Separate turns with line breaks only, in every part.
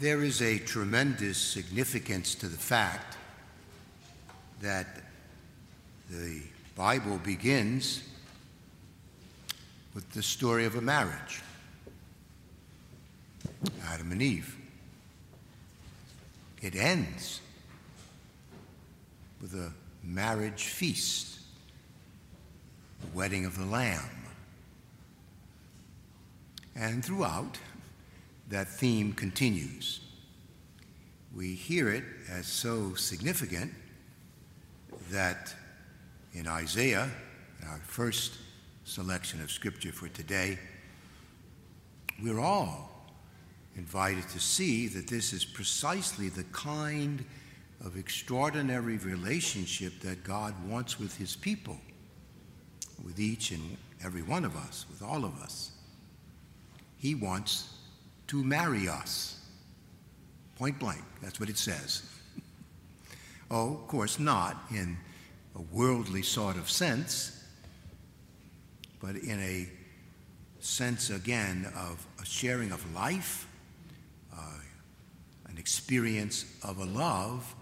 There is a tremendous significance to the fact that the Bible begins with the story of a marriage Adam and Eve. It ends with a marriage feast, the wedding of the Lamb. And throughout, that theme continues. We hear it as so significant that in Isaiah, our first selection of scripture for today, we're all invited to see that this is precisely the kind of extraordinary relationship that God wants with his people, with each and every one of us, with all of us. He wants to marry us. Point blank, that's what it says. oh, of course, not in a worldly sort of sense, but in a sense, again, of a sharing of life, uh, an experience of a love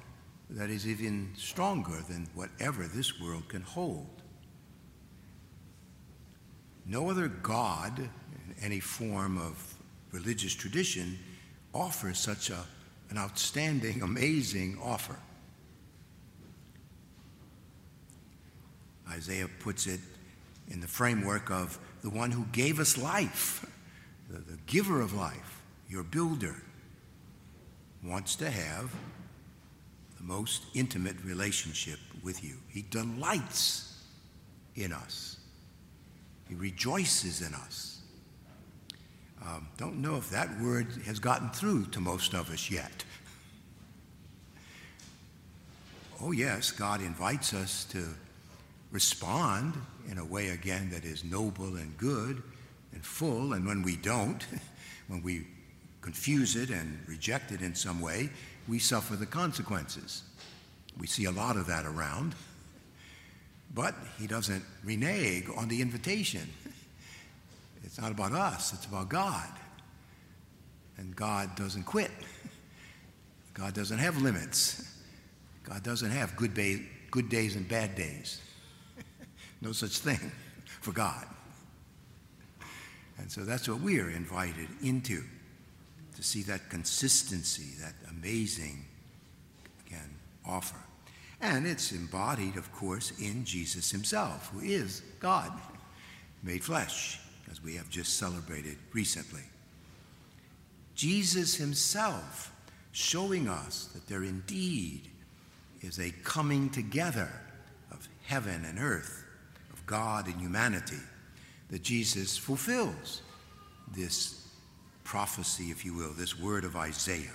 that is even stronger than whatever this world can hold. No other God in any form of religious tradition offers such a, an outstanding, amazing offer. Isaiah puts it in the framework of the one who gave us life, the, the giver of life, your builder, wants to have the most intimate relationship with you. He delights in us, He rejoices in us. Um, don't know if that word has gotten through to most of us yet. Oh, yes, God invites us to respond in a way, again, that is noble and good and full. And when we don't, when we confuse it and reject it in some way, we suffer the consequences. We see a lot of that around. But he doesn't renege on the invitation. It's not about us, it's about God. And God doesn't quit. God doesn't have limits. God doesn't have good, ba- good days and bad days. no such thing for God. And so that's what we're invited into to see that consistency, that amazing, again, offer. And it's embodied, of course, in Jesus himself, who is God made flesh as we have just celebrated recently. Jesus himself showing us that there indeed is a coming together of heaven and earth, of God and humanity, that Jesus fulfills this prophecy, if you will, this word of Isaiah.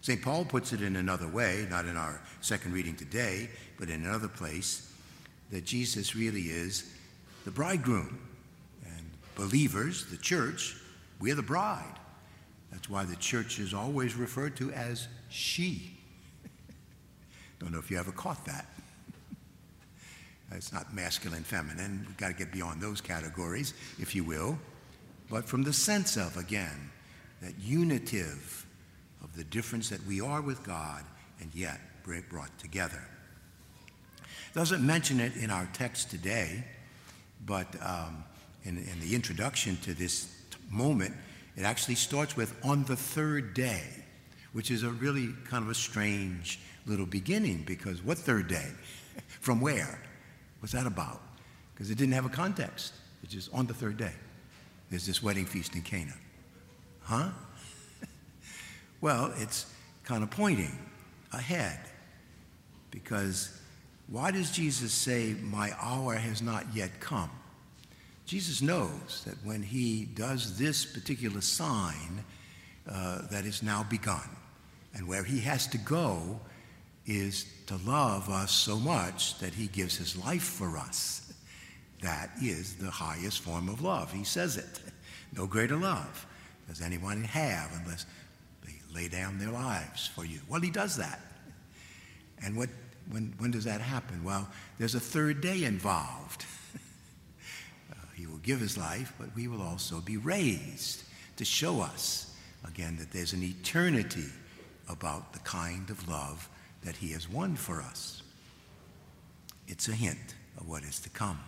St. Paul puts it in another way, not in our second reading today, but in another place, that Jesus really is the bridegroom believers, the church, we're the bride. That's why the church is always referred to as she. Don't know if you ever caught that. It's not masculine, feminine. We've got to get beyond those categories, if you will. But from the sense of, again, that unitive of the difference that we are with God and yet brought together. Doesn't mention it in our text today, but um, in, the introduction to this moment, it actually starts with on the third day, which is a really kind of a strange little beginning because what third day? From where? What's that about? Because it didn't have a context. It's just on the third day. There's this wedding feast in Cana. Huh? well, it's kind of pointing ahead because why does Jesus say, My hour has not yet come? Jesus knows that when he does this particular sign, uh, that is now begun. And where he has to go is to love us so much that he gives his life for us. That is the highest form of love. He says it. No greater love does anyone have unless they lay down their lives for you. Well, he does that. And what, when, when does that happen? Well, there's a third day involved. Give his life, but we will also be raised to show us again, that there's an eternity about the kind of love that he has won for us. It's a hint of what is to come.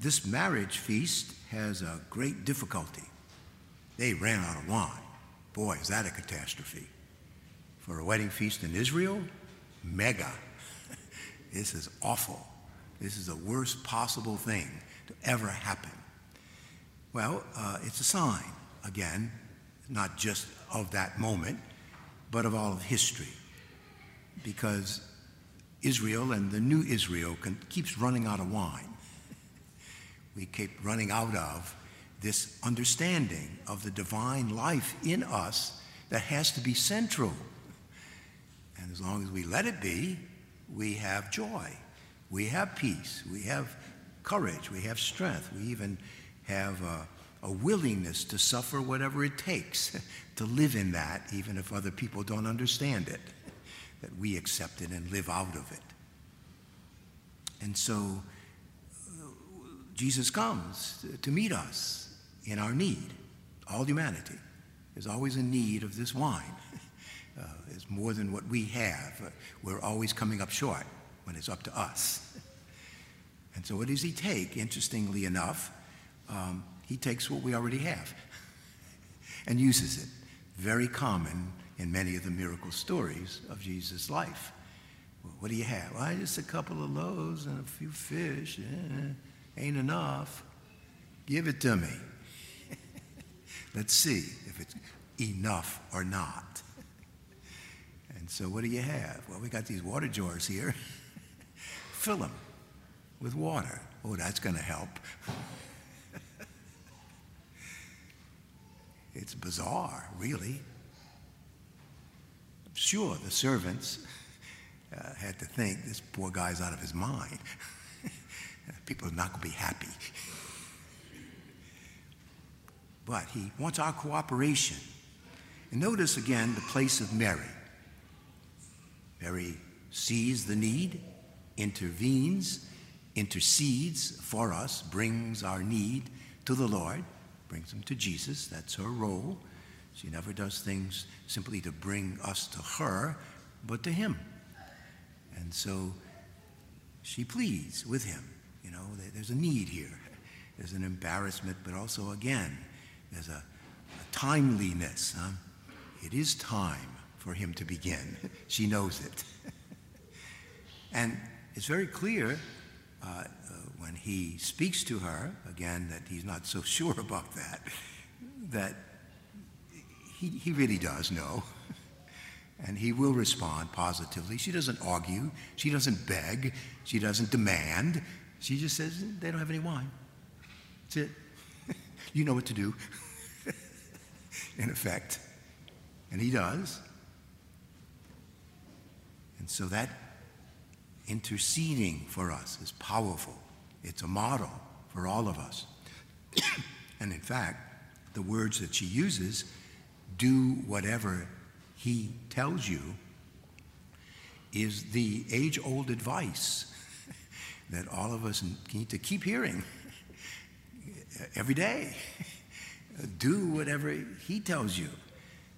This marriage feast has a great difficulty. They ran out of wine. Boy, is that a catastrophe. For a wedding feast in Israel, mega. This is awful. This is the worst possible thing to ever happen. Well, uh, it's a sign, again, not just of that moment, but of all of history. Because Israel and the new Israel can, keeps running out of wine we keep running out of this understanding of the divine life in us that has to be central. And as long as we let it be, we have joy, we have peace, we have courage, we have strength, we even have a, a willingness to suffer whatever it takes to live in that, even if other people don't understand it, that we accept it and live out of it. And so, uh, Jesus comes to meet us in our need. All humanity is always in need of this wine. Uh, it's more than what we have. Uh, we're always coming up short when it's up to us. and so, what does he take? Interestingly enough, um, he takes what we already have and uses it. Very common in many of the miracle stories of Jesus' life. Well, what do you have? Well, just a couple of loaves and a few fish. Yeah ain't enough. Give it to me. Let's see if it's enough or not. And so, what do you have? Well, we got these water jars here. Fill them with water. Oh, that's going to help. it's bizarre, really. Sure, the servants uh, had to think this poor guy's out of his mind. people are not going to be happy. But he wants our cooperation. And notice again the place of Mary. Mary sees the need, intervenes, intercedes for us, brings our need to the Lord, brings them to Jesus. That's her role. She never does things simply to bring us to her, but to Him. And so she pleads with Him You know, there's a need here. There's an embarrassment, but also, again, there's a, a timeliness. Huh? It is time for him to begin. she knows it. and it's very clear uh, uh, when he speaks to her, again, that he's not so sure about that, that he, he really does know. and he will respond positively. She doesn't argue, she doesn't beg, she doesn't demand. She just says, they don't have any wine. That's it. you know what to do, in effect. And he does. And so that interceding for us is powerful. It's a model for all of us. and in fact, the words that she uses, do whatever he tells you, is the age old advice that all of us need to keep hearing every day. Do whatever He tells you.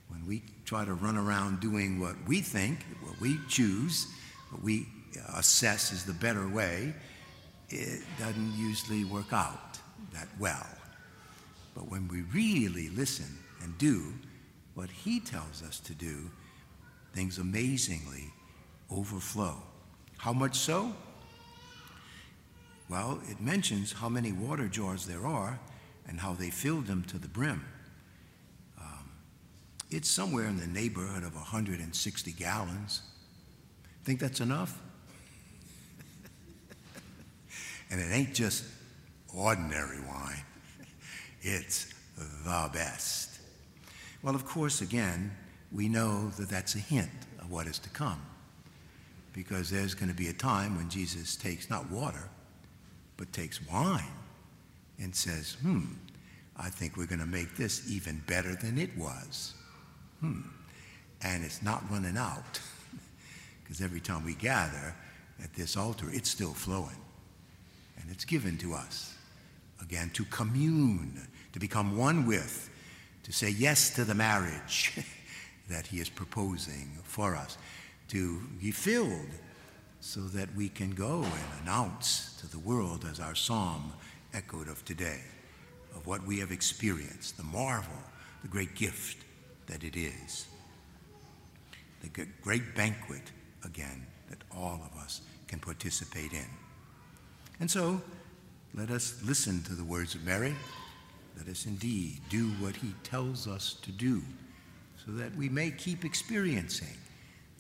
When we try to run around doing what we think, what we choose, what we assess is the better way, it doesn't usually work out that well. But when we really listen and do what He tells us to do, things amazingly overflow. How much so? Well, it mentions how many water jars there are and how they filled them to the brim. It's somewhere in the neighborhood of 160 gallons. Think that's enough? and it ain't just ordinary wine, it's the best. Well, of course, again, we know that that's a hint of what is to come. Because there's going to be a time when Jesus takes not water, but takes wine and says, hmm, I think we're going to make this even better than it was. Hmm. And it's not running out because every time we gather at this altar, it's still flowing. And it's given to us again, to commune, to become one with, to say yes to the marriage that He is proposing for us, to be filled so that we can go and announce to the world, as our psalm echoed of today, of what we have experienced, the marvel, the great gift that it is. The great banquet, again, that all of us can participate in. And so, let us listen to the words of Mary. Let us indeed do what he tells us to do so that we may keep experiencing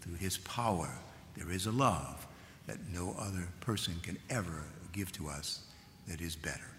through his power there is a love that no other person can ever give to us that is better.